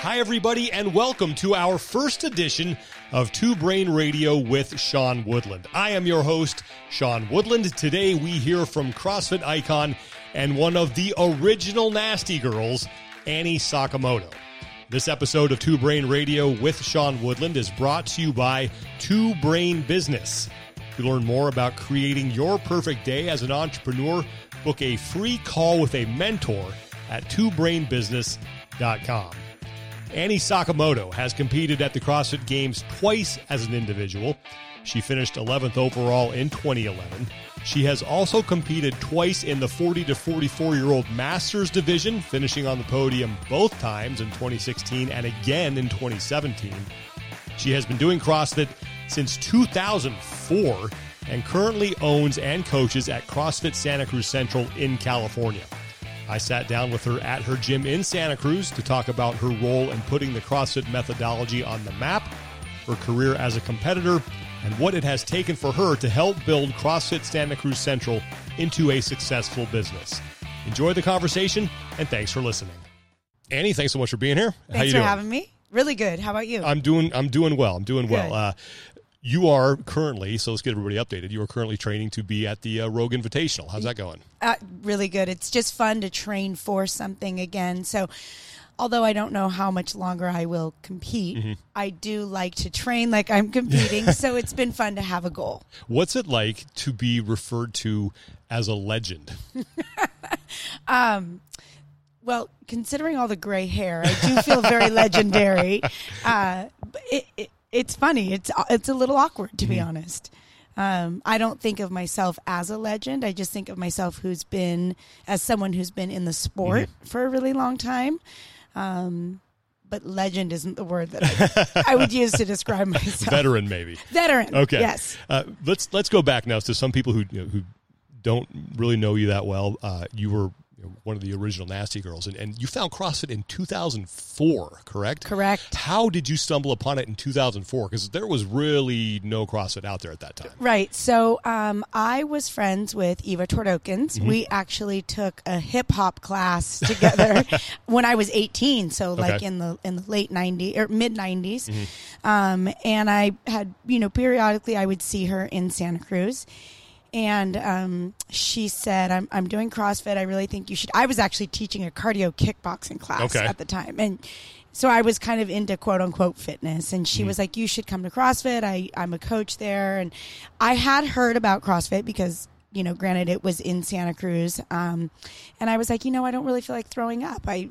Hi, everybody, and welcome to our first edition of Two Brain Radio with Sean Woodland. I am your host, Sean Woodland. Today, we hear from CrossFit icon and one of the original Nasty Girls, Annie Sakamoto. This episode of Two Brain Radio with Sean Woodland is brought to you by Two Brain Business. To learn more about creating your perfect day as an entrepreneur, book a free call with a mentor at twobrainbusiness.com. Annie Sakamoto has competed at the CrossFit Games twice as an individual. She finished 11th overall in 2011. She has also competed twice in the 40 to 44 year old Masters division, finishing on the podium both times in 2016 and again in 2017. She has been doing CrossFit since 2004 and currently owns and coaches at CrossFit Santa Cruz Central in California. I sat down with her at her gym in Santa Cruz to talk about her role in putting the CrossFit methodology on the map, her career as a competitor, and what it has taken for her to help build CrossFit Santa Cruz Central into a successful business. Enjoy the conversation, and thanks for listening. Annie, thanks so much for being here. Thanks for doing? having me. Really good. How about you? I'm doing. I'm doing well. I'm doing well. Uh, you are currently. So let's get everybody updated. You are currently training to be at the uh, Rogue Invitational. How's that going? uh, really good. It's just fun to train for something again. So, although I don't know how much longer I will compete, Mm-hmm. I do like to train like I'm competing. so it's been fun to have a goal. What's it like to be referred to as a legend? um, Well, considering all the gray hair, I do feel very legendary. Uh, but it, it, it's funny. It's it's a little awkward to be honest. Um, I don't think of myself as a legend. I just think of myself who's been as someone who's been in the sport for a really long time. Um, but legend isn't the word that I, I would use to describe myself. Veteran, maybe. Veteran. Okay. Yes. Uh, let's let's go back now to some people who you know, who don't really know you that well. Uh, you were you know, one of the original Nasty Girls, and, and you found CrossFit in 2004, correct? Correct. How did you stumble upon it in 2004? Because there was really no CrossFit out there at that time. Right. So um, I was friends with Eva Twardokens. Mm-hmm. We actually took a hip hop class together when I was 18. So like Okay. in the in the late 90s or mid 90s. Mm-hmm. Um, and I had you know periodically I would see her in Santa Cruz. And um, she said, I'm, I'm doing CrossFit. I really think you should. I was actually teaching a cardio kickboxing class Okay. at the time. And so I was kind of into quote unquote fitness. And she was like, You should come to CrossFit. I, I'm a coach there. And I had heard about CrossFit because, you know, granted it was in Santa Cruz. Um, and I was like, you know, I don't really feel like throwing up. I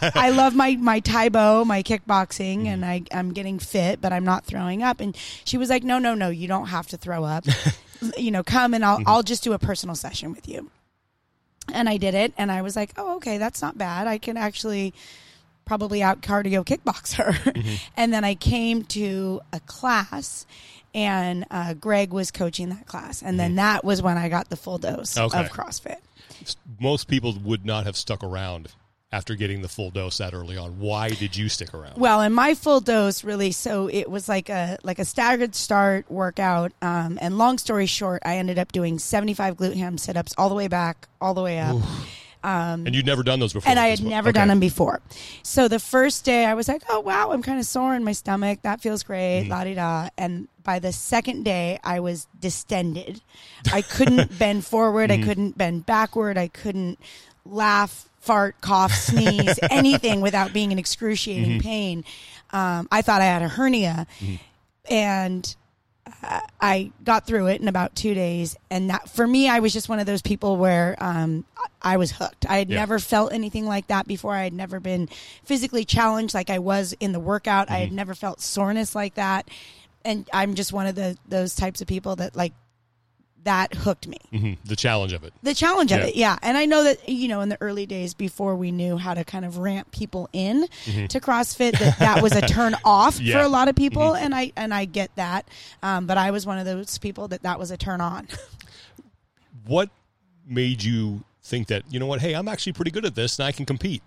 I love my, my Tae Bo, my kickboxing, and I, I'm getting fit, but I'm not throwing up. And she was like, No, no, no, you don't have to throw up. you know, come and I'll, mm-hmm. I'll just do a personal session with you. And I did it, and I was like, oh, okay, that's not bad. I can actually probably out cardio kickbox her. Mm-hmm. and then I came to a class, and uh, Greg was coaching that class. And then mm-hmm. that was when I got the full dose Okay. of CrossFit. Most people would not have stuck around after getting the full dose that early on. Why did you stick around? Well, and my full dose really, so it was like a like a staggered start workout. Um, and long story short, I ended up doing seventy five glute ham sit ups all the way back, all the way up. um, and you'd never done those before. and I had never Okay. done them before. So the first day I was like, oh wow, I'm kind of sore in my stomach. That feels great, Mm-hmm. la di da. And by the second day, I was distended. I couldn't bend forward. Mm-hmm. I couldn't bend backward. I couldn't laugh, fart, cough, sneeze, anything without being in excruciating Mm-hmm. pain. Um, I thought I had a hernia, and uh, I got through it in about two days. And that, for me, I was just one of those people where um, I was hooked. I had Yeah. never felt anything like that before. I had never been physically challenged like I was in the workout. I had Mm-hmm. never felt soreness like that. And I'm just one of the those types of people that like that hooked me. Mhm. The challenge of it. The challenge of Yeah. it, yeah. And I know that you know in the early days before we knew how to kind of ramp people in to CrossFit, that that was a turn off Mm-hmm. Yeah. Mm-hmm. for a lot of people, and I and I get that. Um, but I was one of those people that that was a turn on. What made you think that you know what? Hey, I'm actually pretty good at this, and I can compete.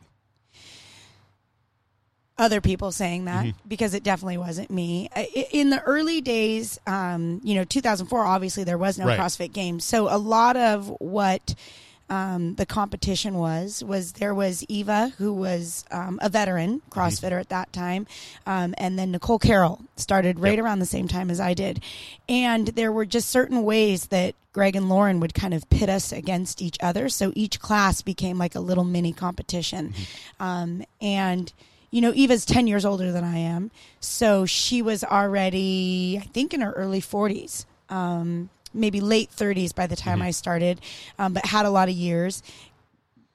Other people saying that Mm-hmm. because it definitely wasn't me. In the early days, um, you know, 2004, obviously there was no Right. CrossFit Games. So a lot of what um, the competition was was there was Eva who was um, a veteran CrossFitter at that time, um, and then Nicole Carroll started right Yep. around the same time as I did, and there were just certain ways that Greg and Lauren would kind of pit us against each other. So each class became like a little mini competition, um, and you know, Eva's 10 years older than I am. So she was already, I think, in her early 40s, um, maybe late 30s by the time I started, um, but had a lot of years.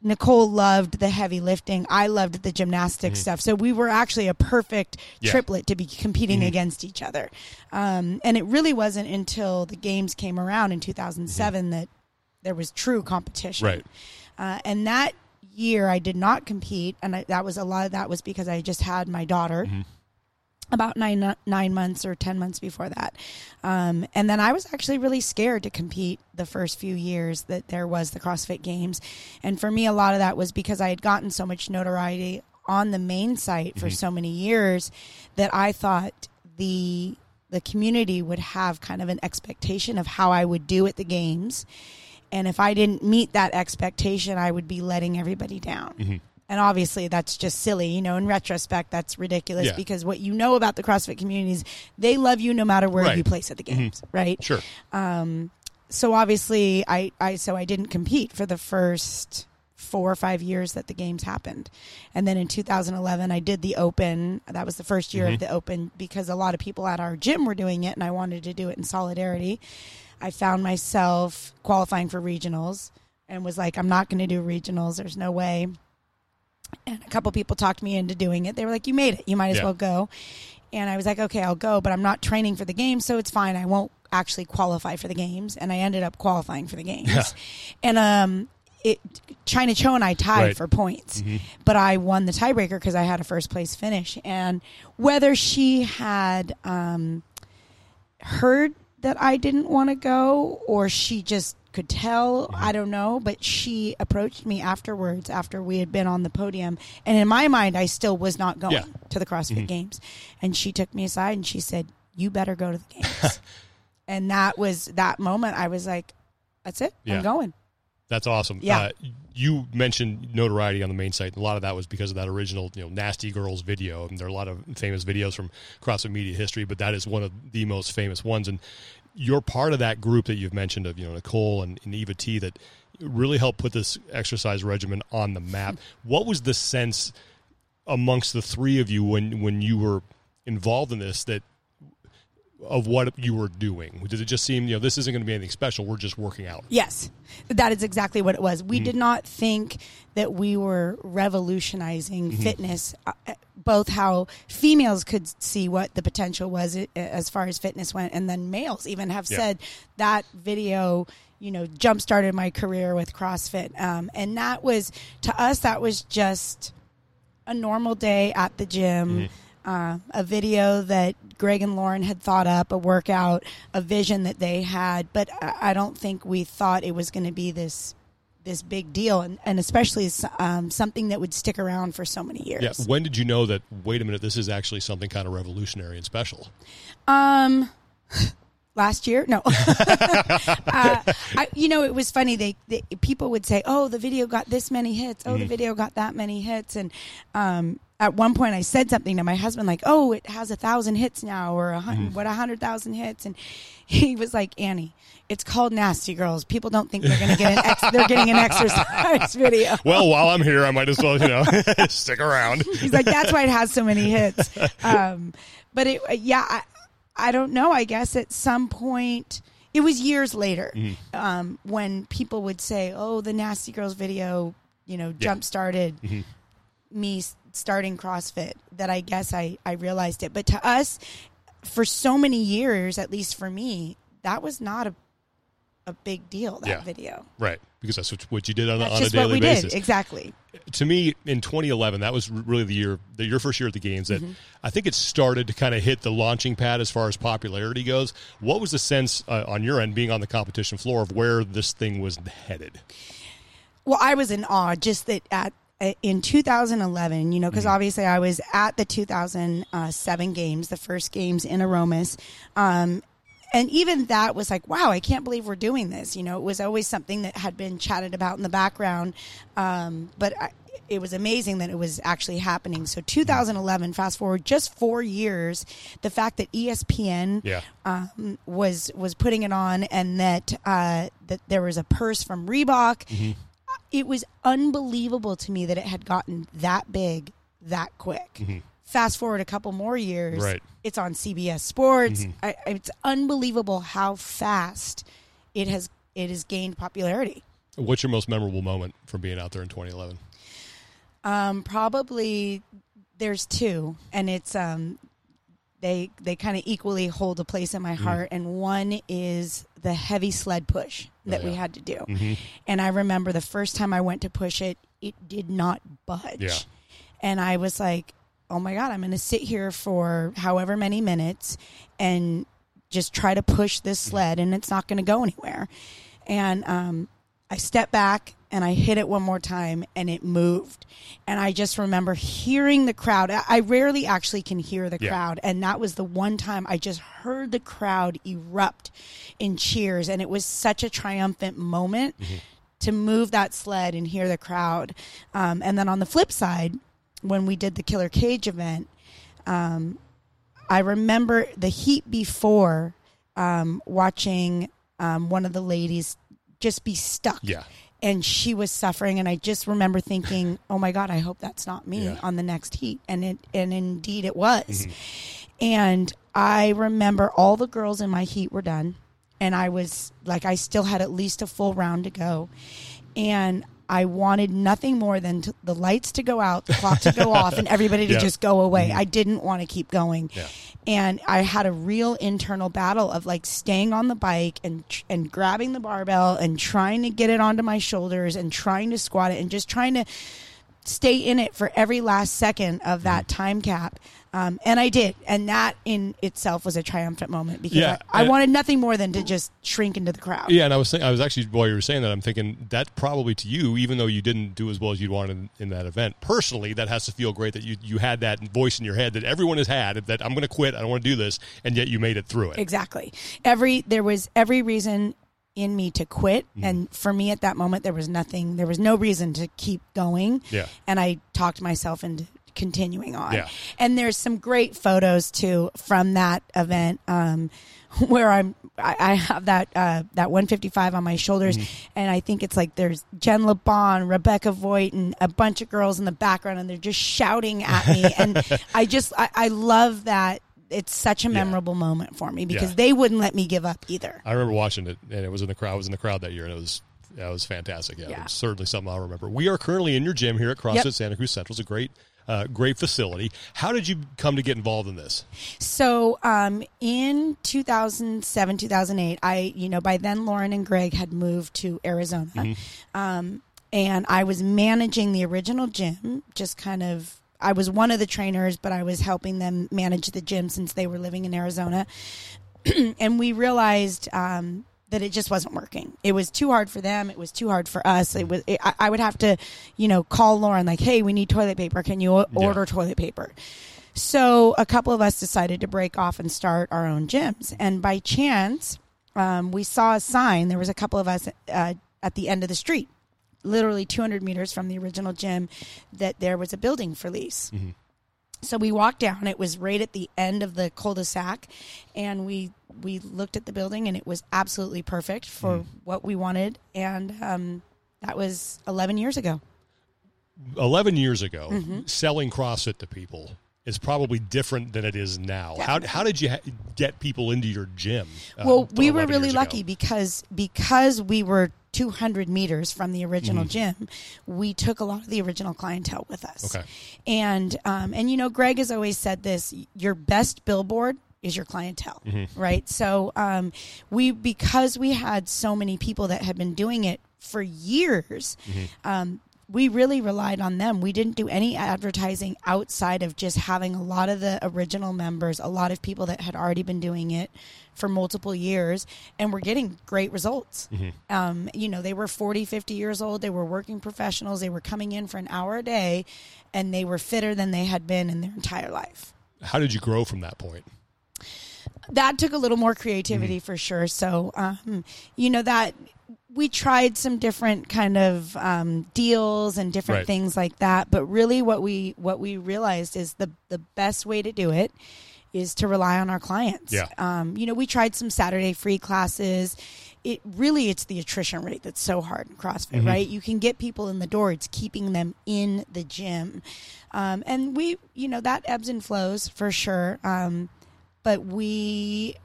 Nicole loved the heavy lifting. I loved the gymnastics stuff. So we were actually a perfect Yeah. triplet to be competing against each other. Um, and it really wasn't until the games came around in 2007 that there was true competition. Right. Uh, and that year I did not compete, and I, that was a lot of that was because I just had my daughter. Mm-hmm. About nine uh, nine months or ten months before that, um, and then I was actually really scared to compete the first few years that there was the CrossFit Games, and for me a lot of that was because I had gotten so much notoriety on the main site for mm-hmm. so many years that I thought the the community would have kind of an expectation of how I would do at the games, and if I didn't meet that expectation, I would be letting everybody down. Mm-hmm. And obviously, that's just silly. You know, in retrospect, that's ridiculous Yeah. because what you know about the CrossFit communities, they love you no matter where Right. you place at the mm-hmm. games, right? Sure. Um, So obviously, I, I so I didn't compete for the first four or five years that the games happened, and then in 2011, I did the Open. That was the first year of mm-hmm. the Open because a lot of people at our gym were doing it, and I wanted to do it in solidarity. I found myself qualifying for regionals and was like, I'm not going to do regionals. There's no way. And a couple people talked me into doing it. They were like, You made it. You might as Yeah. well go. And I was like, Okay, I'll go, but I'm not training for the games, so it's fine. I won't actually qualify for the games. And I ended up qualifying for the games. Yeah. And um, it Chyna Cho and I tied Right. for points, but I won the tiebreaker because I had a first place finish. And whether she had um, heard that I didn't want to go or she just could tell, I don't know, but she approached me afterwards after we had been on the podium. And in my mind, I still was not going Yeah. to the CrossFit mm-hmm. Games. And she took me aside and she said, You better go to the games. and that was that moment. I was like, That's it. Yeah. I'm going. That's awesome. Yeah. Uh, you mentioned notoriety on the main site, a lot of that was because of that original, you know, Nasty Girls video. And there are a lot of famous videos from CrossFit media history, but that is one of the most famous ones. And you're part of that group that you've mentioned of, you know, Nicole and, and Eva T that really helped put this exercise regimen on the map. What was the sense amongst the three of you when when you were involved in this that of what you were doing? Did it just seem, you know, this isn't going to be anything special? We're just working out. Yes, that is exactly what it was. We Mm-hmm. did not think that we were revolutionizing Mm-hmm. fitness, uh, both how females could see what the potential was uh, as far as fitness went, and then males even have Yeah. said that video, you know, jump started my career with CrossFit. Um, and that was, to us, that was just a normal day at the gym. Uh, a video that Greg and Lauren had thought up, a workout, a vision that they had, but I don't think we thought it was going to be this this big deal, and, and especially um, something that would stick around for so many years. Yeah. When did you know that? Wait a minute, this is actually something kind of revolutionary and special. Um, last year, no. uh, I, you know, it was funny. They, they people would say, "Oh, the video got this many hits. Oh, the video got that many hits." And um, at one point, I said something to my husband like, "Oh, it has a thousand hits now, or a hundred, what a hundred thousand hits." And he was like, "Annie." It's called Nasty Girls. People don't think they're going to get an ex- they're getting an exercise video. Well, while I'm here, I might as well, you know, stick around. He's like, that's why it has so many hits. Um, but it, yeah, I, I don't know. I guess at some point, it was years later um, when people would say, "Oh, the Nasty Girls video, you know, jump started me starting CrossFit." That I guess I I realized it. But to us, for so many years, at least for me, that was not a a big deal. That Yeah. video. Right, because that's what, you did on, a- That's on a daily we basis. did. Exactly. to me in 2011 that was really the year the your first year at the games Mm-hmm. i think it started to kind of hit the launching pad as far as popularity goes what was the sense uh, on your end being on the competition floor of where this thing was headed Well, I was in awe just that at uh, in 2011, you know, because obviously I was at the 2007 games, the first games in Aromas, um, and even that was like, wow, I can't believe we're doing this. You know, it was always something that had been chatted about in the background, um, but I, it was amazing that it was actually happening. So 2011, fast forward just four years, the fact that ESPN Yeah. um, was was putting it on, and that uh, that there was a purse from Reebok. Mm-hmm. It was unbelievable to me that it had gotten that big that quick. Fast forward a couple more years, Mm-hmm. Right. Mm-hmm. it's on CBS Sports. I, it's unbelievable how fast it has it has gained popularity. What's your most memorable moment from being out there in 2011? Um, probably there's two, and it's um, they they kind of equally hold a place in my heart. And one is the heavy sled push that we yeah. had to do. And I remember the first time I went to push it, it did not budge. Yeah. And I was like, "Oh my god, I'm going to sit here for however many minutes and just try to push this sled, and it's not going to go anywhere." And um, I stepped back and I hit it one more time and it moved. And I just remember hearing the crowd. I rarely actually can hear the Yeah. crowd. And that was the one time I just heard the crowd erupt in cheers. And it was such a triumphant moment to move that sled and hear the crowd. Um, and then on the flip side, when we did the Killer Cage event, um, I remember the heat before um, watching um, one of the ladies just be stuck. Yeah. And she was suffering, and I just remember thinking, "Oh my God, I hope that's not me Yeah. on the next heat." And it, and indeed, it was. And I remember all the girls in my heat were done, and I was like, I still had at least a full round to go, and I wanted nothing more than to, the lights to go out, the clock to go off, and everybody to Yeah. just go away. Mm-hmm. I didn't want to keep going. Yeah. And I had a real internal battle of like staying on the bike and and grabbing the barbell and trying to get it onto my shoulders and trying to squat it and just trying to stay in it for every last second of that mm-hmm. time cap. Um, and I did, and that in itself was a triumphant moment because Yeah, I, I wanted nothing more than to just shrink into the crowd. Yeah, and I was saying, I was actually while you were saying that, I'm thinking that probably to you, even though you didn't do as well as you'd wanted in, in that event, personally, that has to feel great that you you had that voice in your head that everyone has had that I'm going to quit, I don't want to do this, and yet you made it through it. Exactly. Every there was every reason in me to quit, Mm-hmm. and for me at that moment there was nothing. There was no reason to keep going. Yeah. And I talked myself into continuing on. Yeah. And there's some great photos too from that event. Um, where I'm, I, I have that uh, that 155 on my shoulders, Mm-hmm. and I think it's like there's Jen LeBon, Rebecca Voigt, and a bunch of girls in the background, and they're just shouting at me, and I just I, I love that. It's such a Yeah. memorable moment for me because Yeah. they wouldn't let me give up either. I remember watching it, and it was in the crowd. I was in the crowd that year, and it was that was fantastic. Yeah, Yeah. it was certainly something I'll remember. We are currently in your gym here at CrossFit Yep. Santa Cruz Central. It's a great, uh, great facility. How did you come to get involved in this? So, um, in 2007, 2008, I, you know, by then Lauren and Greg had moved to Arizona. Um, and I was managing the original gym, just kind of, I was one of the trainers, but I was helping them manage the gym since they were living in Arizona. and we realized, um, that it just wasn't working. It was too hard for them. It was too hard for us. It was. It, I, I would have to, you know, call Lauren like, "Hey, we need toilet paper. Can you o- Yeah. order toilet paper?" So a couple of us decided to break off and start our own gyms. And by chance, um, we saw a sign. There was a couple of us uh, at the end of the street, literally 200 meters from the original gym, that there was a building for lease. So we walked down. It was right at the end of the cul-de-sac, and we we looked at the building, and it was absolutely perfect for what we wanted. And um, that was 11 years ago. 11 years ago, Mm-hmm. selling CrossFit to people is probably different than it is now. How, how did you ha- get people into your gym? uh, well we were really years ago? lucky because because we were 200 meters from the original gym we took a lot of the original clientele with us Okay. and um, and you know greg has always said this your best billboard is your clientele right so um, we because we had so many people that had been doing it for years um, we really relied on them. We didn't do any advertising outside of just having a lot of the original members, a lot of people that had already been doing it for multiple years, and we're getting great results. Um, you know, they were 40, 50 years old, they were working professionals, they were coming in for an hour a day, and they were fitter than they had been in their entire life. How did you grow from that point? that took a little more creativity for sure. So, um, you know that we tried some different kind of um, deals and different Right. things like that. But really, what we what we realized is the the best way to do it is to rely on our clients. Yeah. Um, you know, we tried some Saturday free classes. It really it's the attrition rate that's so hard in CrossFit, Mhm. right? You can get people in the door. It's keeping them in the gym, um, and we, you know, that ebbs and flows for sure. Um, but we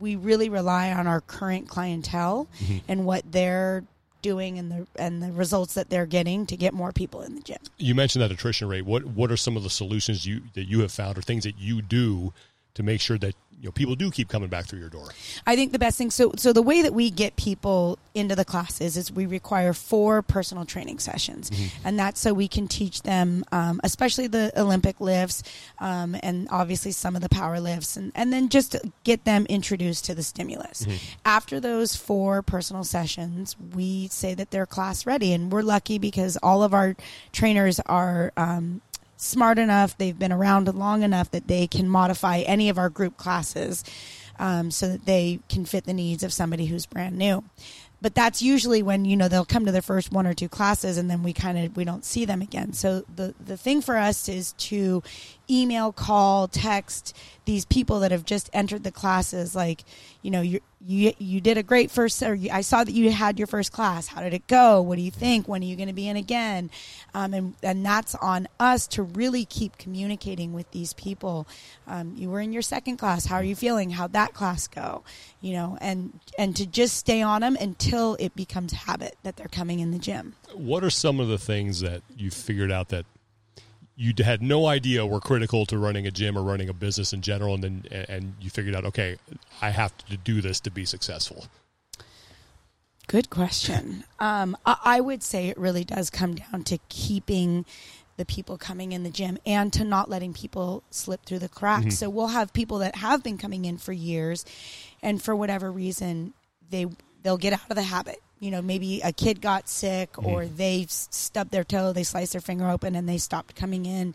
we really rely on our current clientele mm-hmm. and what they're doing and the and the results that they're getting to get more people in the gym. You mentioned that attrition rate. What what are some of the solutions you that you have found or things that you do to make sure that you know people do keep coming back through your door? I think the best thing so so the way that we get people into the classes is we require four personal training sessions, and that's so we can teach them, um, especially the Olympic lifts, um, and obviously some of the power lifts, and and then just get them introduced to the stimulus. After those four personal sessions, we say that they're class ready, and we're lucky because all of our trainers are. Um, smart enough, they've been around long enough that they can modify any of our group classes um, so that they can fit the needs of somebody who's brand new. But that's usually when you know they'll come to their first one or two classes, and then we kind of we don't see them again. So the the thing for us is to email, call, text these people that have just entered the classes. Like, you know, you you you did a great first, or you, I saw that you had your first class. How did it go? What do you think? When are you going to be in again? Um, and and that's on us to really keep communicating with these people. Um, you were in your second class. How are you feeling? How'd that class go? You know, and and to just stay on them until it becomes habit that they're coming in the gym. What are some of the things that you figured out that you had no idea were critical to running a gym or running a business in general, and then and you figured out, okay, I have to do this to be successful. Good question. Um, I, I would say it really does come down to keeping the people coming in the gym and to not letting people slip through the cracks. So we'll have people that have been coming in for years, and for whatever reason, they they'll get out of the habit. You know, maybe a kid got sick or they stubbed their toe, they sliced their finger open, and they stopped coming in.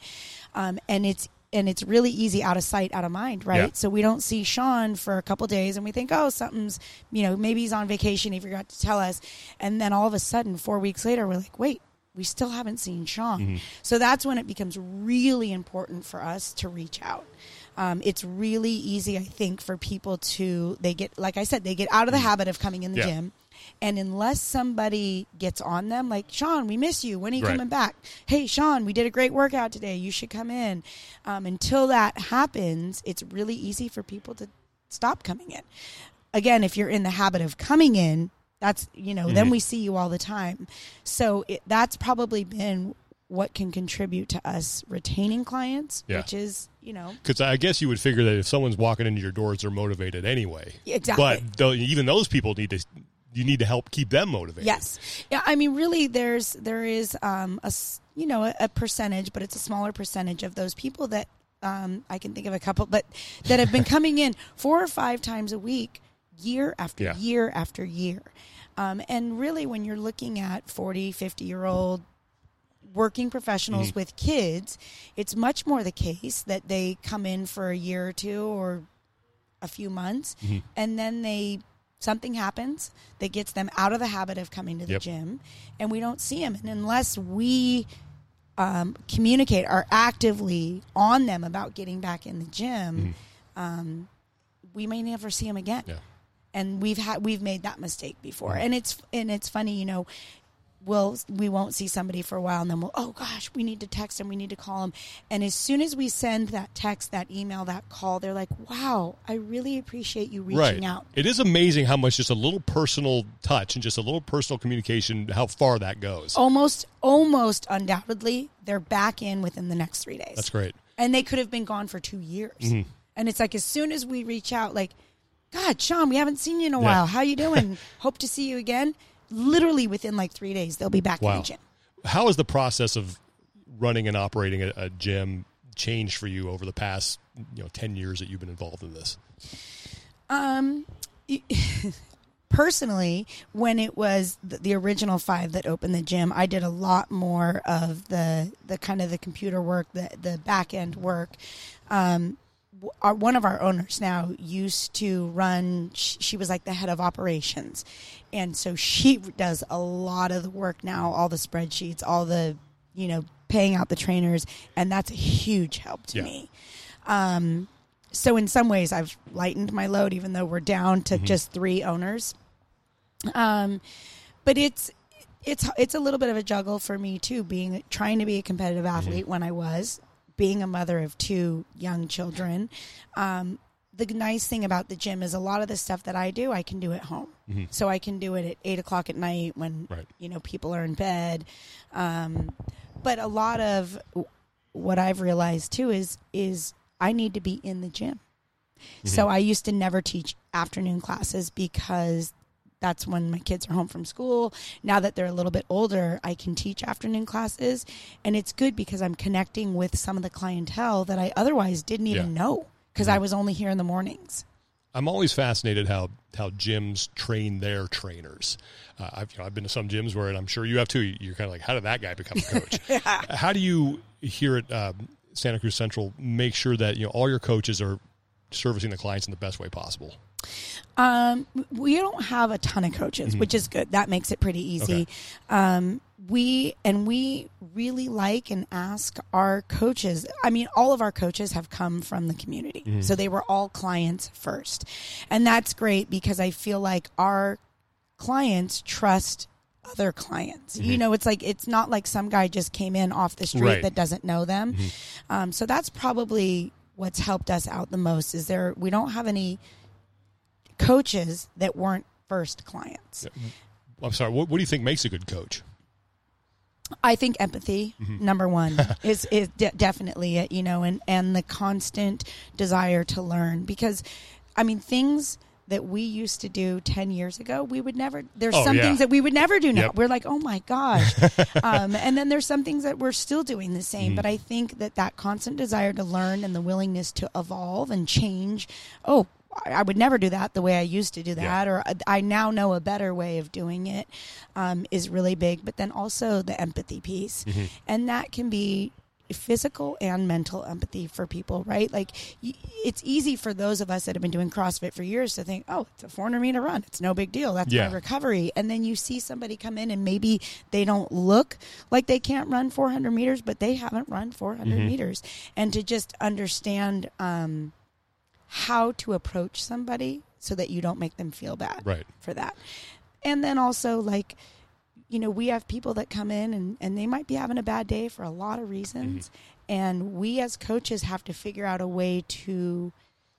Um, and it's and it's really easy out of sight, out of mind, right? Yeah. So we don't see Sean for a couple days, and we think, oh, something's, you know, maybe he's on vacation. He forgot to tell us, and then all of a sudden, four weeks later, we're like, wait, we still haven't seen Sean. So that's when it becomes really important for us to reach out. Um, it's really easy, I think, for people to they get, like I said, they get out of the habit of coming in the Yeah. gym. And unless somebody gets on them, like Sean, we miss you. When are you Right. coming back? Hey, Sean, we did a great workout today. You should come in. Um, until that happens, it's really easy for people to stop coming in. Again, if you're in the habit of coming in, that's you know, then Mhm. we see you all the time. So it, that's probably been what can contribute to us retaining clients, Yeah. which is you know Because I guess you would figure that if someone's walking into your doors, they're motivated anyway. exactly. But even those people need to, you need to help keep them motivated. Yes. Yeah. I mean, really, there's there is um, a you know a, a percentage, but it's a smaller percentage of those people that um, I can think of a couple, but that have been coming in four or five times a week, year after Yeah. year after year. Um, and really, when you're looking at 40, 50 year old working professionals Mm-hmm. with kids, it's much more the case that they come in for a year or two or a few months Mm-hmm. and then they something happens that gets them out of the habit of coming to the Yep. gym and we don't see them and unless we um, communicate are actively on them about getting back in the gym um, we may never see them again Mm-hmm. Yeah. and we've had we've made that mistake before and it's and it's funny you know we'll we won't see somebody for a while and then we'll oh gosh we need to text them we need to call them and as soon as we send that text that email that call they're like wow i really appreciate you reaching right. out It is amazing how much just a little personal touch and just a little personal communication, how far that goes. almost almost undoubtedly they're back in within the next three days That's great. and they could have been gone for two years Mm-hmm. and it's like as soon as we reach out like god sean we haven't seen you in a Yeah. while how you doing hope to see you again literally within like three days they'll be back in the gym How has the process of running and operating a, a gym changed for you over the past you know ten years that you've been involved in this? Um, personally, when it was the, the original five that opened the gym, I did a lot more of the the kind of the computer work, the the back end work. Um, our, one of our owners now used to run sh- she was like the head of operations. And so she does a lot of the work now all the spreadsheets all the you know paying out the trainers and that's a huge help to Yeah. me. Um, so in some ways i've lightened my load even though we're down to just three owners. Um, but it's it's it's a little bit of a juggle for me too being trying to be a competitive athlete when i was being a mother of two young children um, the nice thing about the gym is a lot of the stuff that i do i can do at home. So i can do it at eight o'clock at night when Right. you know people are in bed. Um, but a lot of what i've realized too is is i need to be in the gym. So I used to never teach afternoon classes because that's when my kids are home from school. Now that they're a little bit older, I can teach afternoon classes. And it's good because I'm connecting with some of the clientele that I otherwise didn't even Yeah. know because I was only here in the mornings. I'm always fascinated how how gyms train their trainers. Uh, I've you know, I've been to some gyms where, and I'm sure you have too. You're kind of like, how did that guy become a coach? How do you here at um, Santa Cruz Central make sure that you know all your coaches are servicing the clients in the best way possible? Um, we don't have a ton of coaches, which is good. That makes it pretty easy. Um, we and we really like and ask our coaches. I mean, all of our coaches have come from the community, so they were all clients first, and that's great because I feel like our clients trust other clients. You know, it's like it's not like some guy just came in off the street Right. that doesn't know them. Um, so that's probably what's helped us out the most. Is there we don't have any coaches that weren't first clients. I'm sorry. What, what do you think makes a good coach? I think empathy Mm-hmm. number one is is de- definitely it, you know, and and the constant desire to learn because, I mean, things that we used to do 10 years ago we would never there's Oh, some yeah. things that we would never do now Yep. we're like oh my gosh um, and then there's some things that we're still doing the same Mm-hmm. but i think that that constant desire to learn and the willingness to evolve and change oh I would never do that the way I used to do that, or I now know a better way of doing it, um, is really big. But then also the empathy piece, and that can be physical and mental empathy for people, right? Like y- it's easy for those of us that have been doing CrossFit for years to think, oh, it's a 400 meter run. It's no big deal. That's Yeah. my recovery. And then you see somebody come in and maybe they don't look like they can't run 400 meters, but they haven't run 400 meters. And to just understand um, how to approach somebody so that you don't make them feel bad Right. for that. And then also like you know, we have people that come in and, and they might be having a bad day for a lot of reasons. And we as coaches have to figure out a way to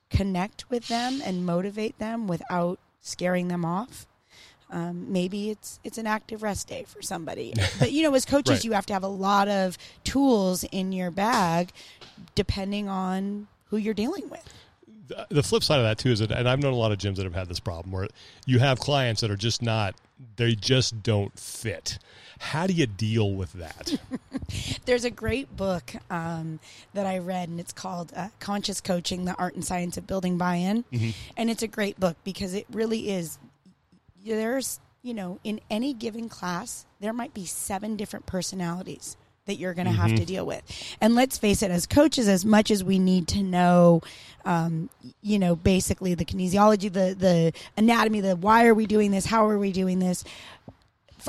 connect with them and motivate them without scaring them off. Um, maybe it's it's an active rest day for somebody, but you know, as coaches, Right. you have to have a lot of tools in your bag, depending on who you're dealing with. The- flip side of that too is that, and I've known a lot of gyms that have had this problem where you have clients that are just not, they just don't fit. How do you deal with that? There's a great book um, that I read, and it's called uh, Conscious Coaching: The Art and Science of Building Buy-In, and it's a great book because it really is. There's, you know, in any given class, there might be seven different personalities that you're going to have to deal with. And let's face it, as coaches, as much as we need to know, um, you know, basically the kinesiology, the the anatomy, the why are we doing this, how are we doing this,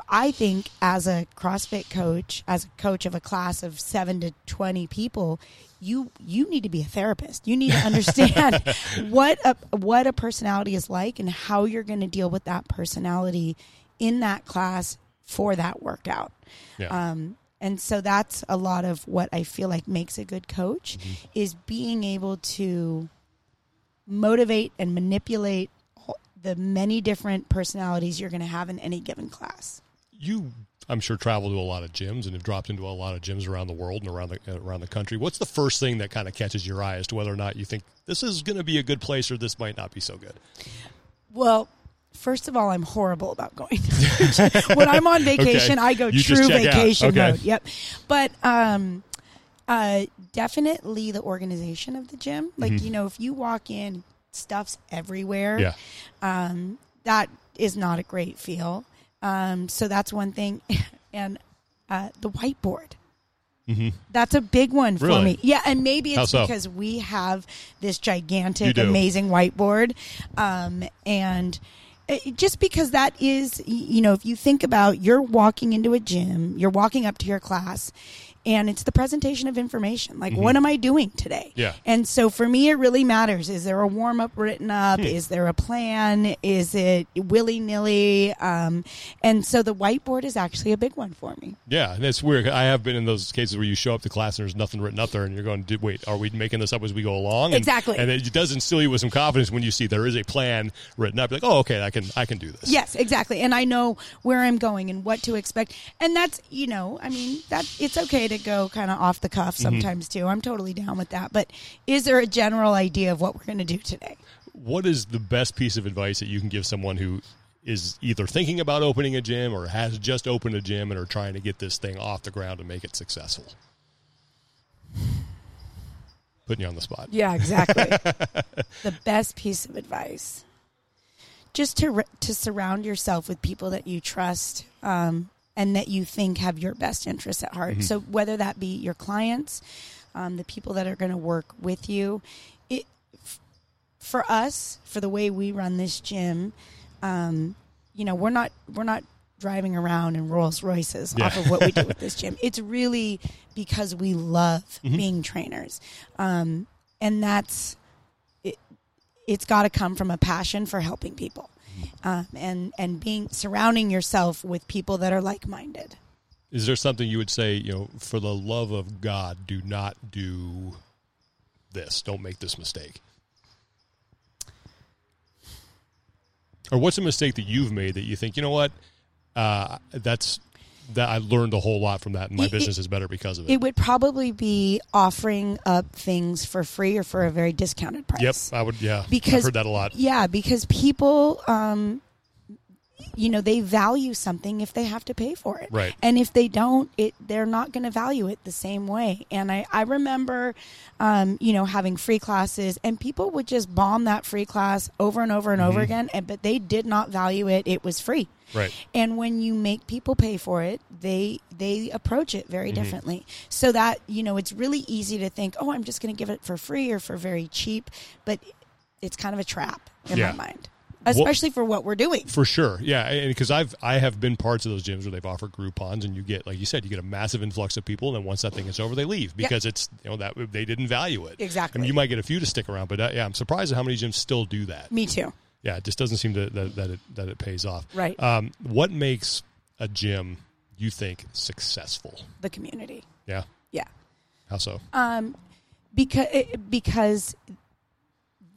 I think as a CrossFit coach, as a coach of a class of seven to twenty people, you you need to be a therapist. You need to understand what a what a personality is like and how you're going to deal with that personality in that class for that workout. Yeah. Um, and so that's a lot of what I feel like makes a good coach is being able to motivate and manipulate the many different personalities you're going to have in any given class. you, I'm sure, travel to a lot of gyms and have dropped into a lot of gyms around the world and around the uh, around the country. What's the first thing that kind of catches your eye as to whether or not you think this is going to be a good place or this might not be so good? Well, first of all, I'm horrible about going. when I'm on vacation, Okay. I go You true vacation Okay. mode. Yep. But um, uh, definitely the organization of the gym. Like you know, if you walk in, stuff's everywhere. Yeah. um, that is not a great feel. Um, so that's one thing. and uh, the whiteboard. That's a big one for Really? me. Yeah, and maybe it's so? because we have this gigantic, amazing whiteboard, um, and Uh, just because that is, you know, if you think about, you're walking into a gym, you're walking up to your class. And it's the presentation of information. Like, what am I doing today? Mm-hmm. Yeah. And so for me, it really matters. Is there a warm up written up? Hmm. Is there a plan? Is it willy nilly? Um, and so the whiteboard is actually a big one for me. Yeah, and it's weird. I have been in those cases where you show up to class and there's nothing written up there, and you're going, "Did- "Wait, are we making this up as we go along?" And, Exactly. And it does instill you with some confidence when you see there is a plan written up. You're like, "Oh, okay, I can, I can do this." Yes, exactly. And I know where I'm going and what to expect. And that's, you know, I mean, that it's okay to go kind of off the cuff Mm-hmm. sometimes too. I'm totally down with that. But is there a general idea of what we're going to do today? What is the best piece of advice that you can give someone who is either thinking about opening a gym or has just opened a gym and are trying to get this thing off the ground and make it successful? Putting you on the spot. Yeah, exactly. the best piece of advice. Just to to surround yourself with people that you trust um, and that you think have your best interests at heart. So whether that be your clients, um, the people that are going to work with you, it f- for us for the way we run this gym, um, you know, we're not we're not driving around in Rolls Royces Yeah. off of what we do with this gym. It's really because we love Mm-hmm. being trainers, um, and that's it. It's got to come from a passion for helping people, um, and and being surrounding yourself with people that are like minded. Is there something you would say, you know, for the love of God, do not do this. Don't make this mistake. Or what's a mistake that you've made that you think, you know what, uh, that's that I learned a whole lot from that, and my It- business is better because of it. It would probably be offering up things for free or for a very discounted price. yep, I would. Yeah, I've Because- heard that a lot. Yeah, because people, um, you know, they value something if they have to pay for it. Right. And if they don't, it they're not going to value it the same way. And I I remember, um, you know, having free classes, and people would just bomb that free class over and over and Mm-hmm. over again, and but they did not value it. It was free. Right. And when you make people pay for it, they they approach it very Mm-hmm. differently. So that you know, it's really easy to think, oh, I'm just going to give it for free or for very cheap, but it's kind of a trap in Yeah. my mind, especially for what we're doing. For sure, yeah, because I've I have been parts of those gyms where they've offered Groupons, and you get like you said, you get a massive influx of people, and then once that thing is over, they leave because it's you know that they didn't value it Exactly. I mean, you might get a few to stick around, but uh, yeah, I'm surprised at how many gyms still do that. Me too. Yeah, it just doesn't seem to, that that it, that it pays off. Right. Um, what makes a gym you think successful? The community. Yeah. Yeah. How so? Um, because because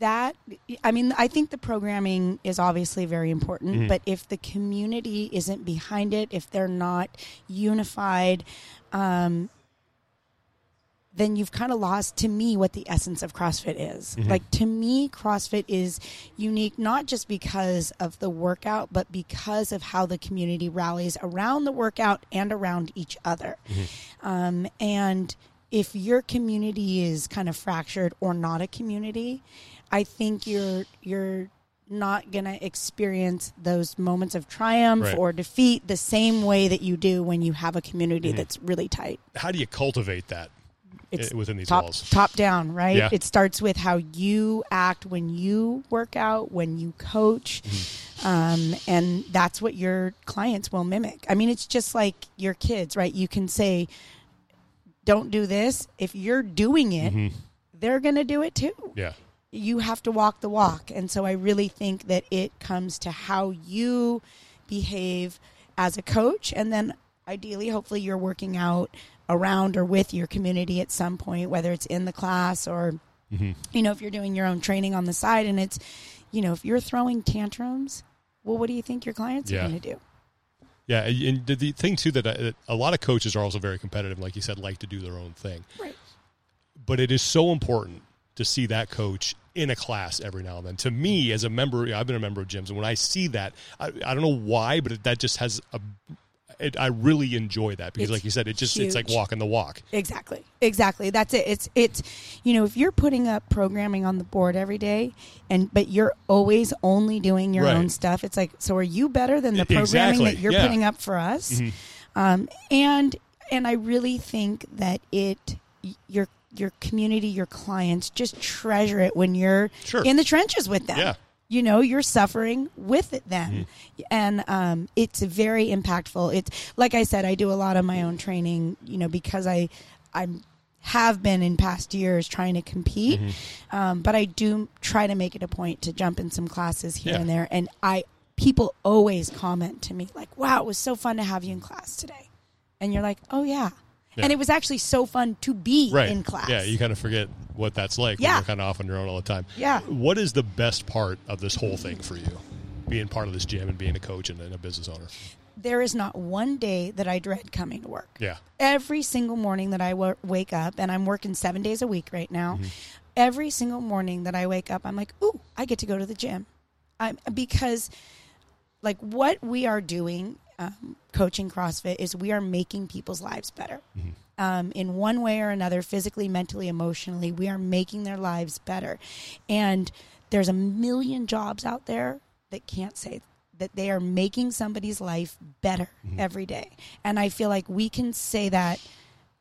that I mean I think the programming is obviously very important, Mm-hmm. but if the community isn't behind it, if they're not unified, um, then you've kind of lost to me what the essence of CrossFit is. Mm-hmm. Like to me, CrossFit is unique not just because of the workout, but because of how the community rallies around the workout and around each other. Um, and if your community is kind of fractured or not a community, I think you're you're not going to experience those moments of triumph Right. or defeat the same way that you do when you have a community that's really tight. How do you cultivate that It's uh, within these top walls? top down, right? Yeah. It starts with how you act when you work out, when you coach, Mm-hmm. um, and that's what your clients will mimic. I mean, it's just like your kids, right? You can say, "Don't do this." If you're doing it, Mm-hmm. they're going to do it too. Yeah. You have to walk the walk, and so I really think that it comes to how you behave as a coach, and then ideally, hopefully, you're working out around or with your community at some point, whether it's in the class or, Mm-hmm. you know, if you're doing your own training on the side. And it's, you know, if you're throwing tantrums, well, what do you think your clients Yeah. are going to do? Yeah, and the, thing too that uh, a lot of coaches are also very competitive, like you said, like to do their own thing. Right. But it is so important to see that coach in a class every now and then. To me, as a member, I've been a member of gyms, and when I see that, I, I don't know why, but it, that just has a. It, I really enjoy that because, It's like you said, it just it's like walking the walk. Exactly. Exactly. That's it. It's it's you know, if you're putting up programming on the board every day and but you're always only doing your Right. own stuff, it's like so are you better than the programming exactly. that you're Yeah. putting up for us? Um, and and I really think that it your your community, your clients just treasure it when you're Sure. in the trenches with them. Yeah. You know, you're suffering with it then. And um, it's very impactful. It's like I said, I do a lot of my own training, you know, because I I'm have been in past years trying to compete. Um, but I do try to make it a point to jump in some classes here Yeah. and there. And I people always comment to me like, "Wow, it was so fun to have you in class today." And you're like, "Oh yeah." Yeah. And it was actually so fun to be right in class. Yeah, you kind of forget what that's like when Yeah. you're kind of off on your own all the time. Yeah. What is the best part of this whole thing for you, being part of this gym and being a coach and, and a business owner? there is not one day that I dread coming to work. Yeah. Every single morning that I w- wake up, and I'm working seven days a week right now. Mm-hmm. Every single morning that I wake up, I'm like, "Ooh, I get to go to the gym," I'm because, like, what we are doing, um, coaching CrossFit, is we are making people's lives better. Um, in one way or another, physically, mentally, emotionally, we are making their lives better. And there's a million jobs out there that can't say that they are making somebody's life better every day. And I feel like we can say that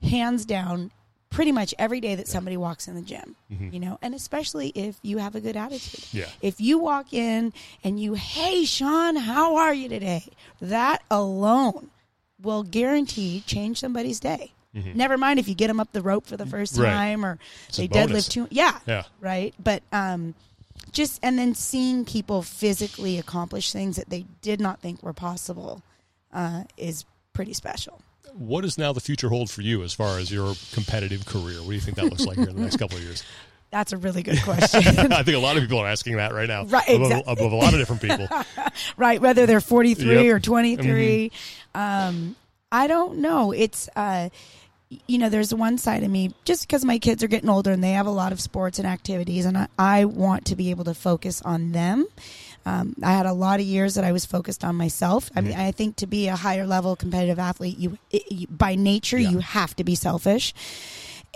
hands down pretty much every day that somebody walks in the gym, you know, and especially if you have a good attitude. Yeah. If you walk in and you, hey, Sean, how are you today? That alone will guarantee change somebody's day. Never mind if you get them up the rope for the first Right. time or It's they deadlift too. Yeah. Yeah. Right. But um, just and then seeing people physically accomplish things that they did not think were possible uh, is pretty special. What does now the future hold for you as far as your competitive career? What do you think that looks like here in the next couple of years? That's a really good question. I think a lot of people are asking that right now. Right, Above, exactly. above a lot of different people. right whether they're 43 Yep. Mm-hmm. or 23 um i don't know it's uh you know there's one side of me just because my kids are getting older and they have a lot of sports and activities and i, I want to be able to focus on them um, I had a lot of years that I was focused on myself. I mean, Mm-hmm. I think to be a higher level competitive athlete, you, you by nature Yeah. you have to be selfish.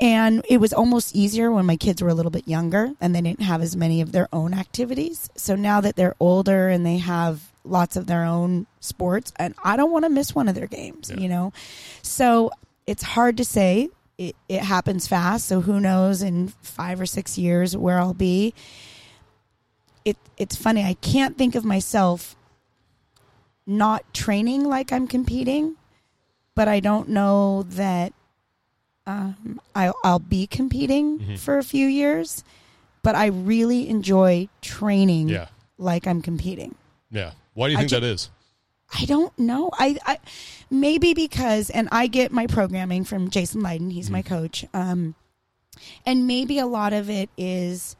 And it was almost easier when my kids were a little bit younger and they didn't have as many of their own activities. So now that they're older and they have lots of their own sports, and I don't want to miss one of their games, Yeah. you know? So it's hard to say. It, it happens fast. So who knows in five or six years where I'll be. It, it's funny. I can't think of myself not training like I'm competing, but I don't know that um, I'll, I'll be competing Mhm. for a few years, but I really enjoy training Yeah. like I'm competing. Yeah. Why do you think ju- that is? I don't know. I, I maybe because, and I get my programming from Jason Leydon. He's my coach. Um, and maybe a lot of it is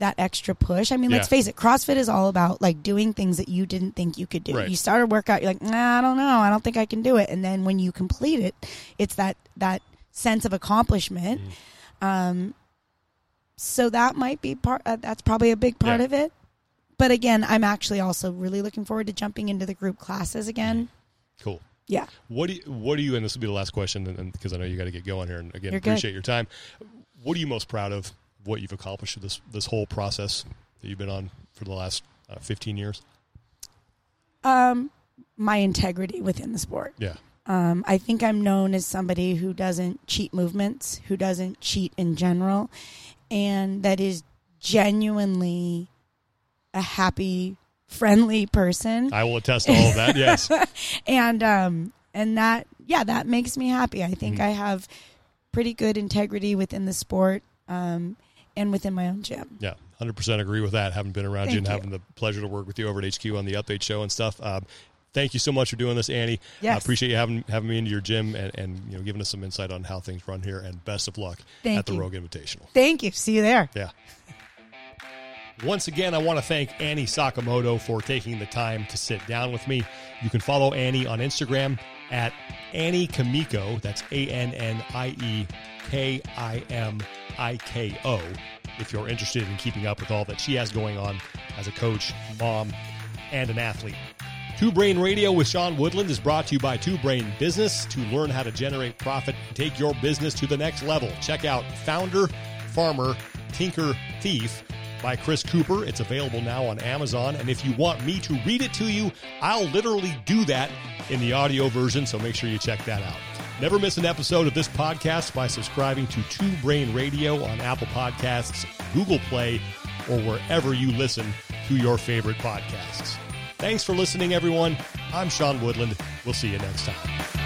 that extra push. I mean, let's face it, CrossFit is all about like doing things that you didn't think you could do. Right. You start a workout, you're like, nah, I don't know, I don't think I can do it. And then when you complete it, it's that that sense of accomplishment. Mm-hmm. Um, so that might be part. Uh, that's probably a big part Yeah. of it. But again, I'm actually also really looking forward to jumping into the group classes again. Cool. Yeah. What do you, what do you, and this will be the last question, because I know you got to get going here, and again, appreciate your time. What are you most proud of? What you've accomplished this this whole process that you've been on for the last uh, 15 years? Um, my integrity within the sport. Yeah. Um, I think I'm known as somebody who doesn't cheat movements, who doesn't cheat in general, and that is genuinely a happy, friendly person. I will attest to all of that. Yes. and um, and that yeah, that makes me happy. I think Mhm. I have pretty good integrity within the sport um, and within my own gym. Yeah, hundred percent agree with that. Having been around you and you. having the pleasure to work with you over at HQ on the Update Show and stuff. Um, thank you so much for doing this, Annie. I Yes. appreciate you having having me into your gym and, and you know giving us some insight on how things run here. And best of luck Thank at the. Rogue Invitational. Thank you. See you there. Yeah. Once again, I want to thank Annie Sakamoto for taking the time to sit down with me. You can follow Annie on Instagram at Annie Kimiko. That's A N N I E K I M I K O. If you're interested in keeping up with all that she has going on as a coach, mom, and an athlete. Two Brain Radio with Sean Woodland is brought to you by Two Brain Business. To learn how to generate profit and take your business to the next level, check out Founder, Farmer, Tinker, Thief by Chris Cooper. It's available now on Amazon. And if you want me to read it to you, I'll literally do that in the audio version. So make sure you check that out. Never miss an episode of this podcast by subscribing to Two Brain Radio on Apple Podcasts, Google Play, or wherever you listen to your favorite podcasts. Thanks for listening, everyone. I'm Sean Woodland. We'll see you next time.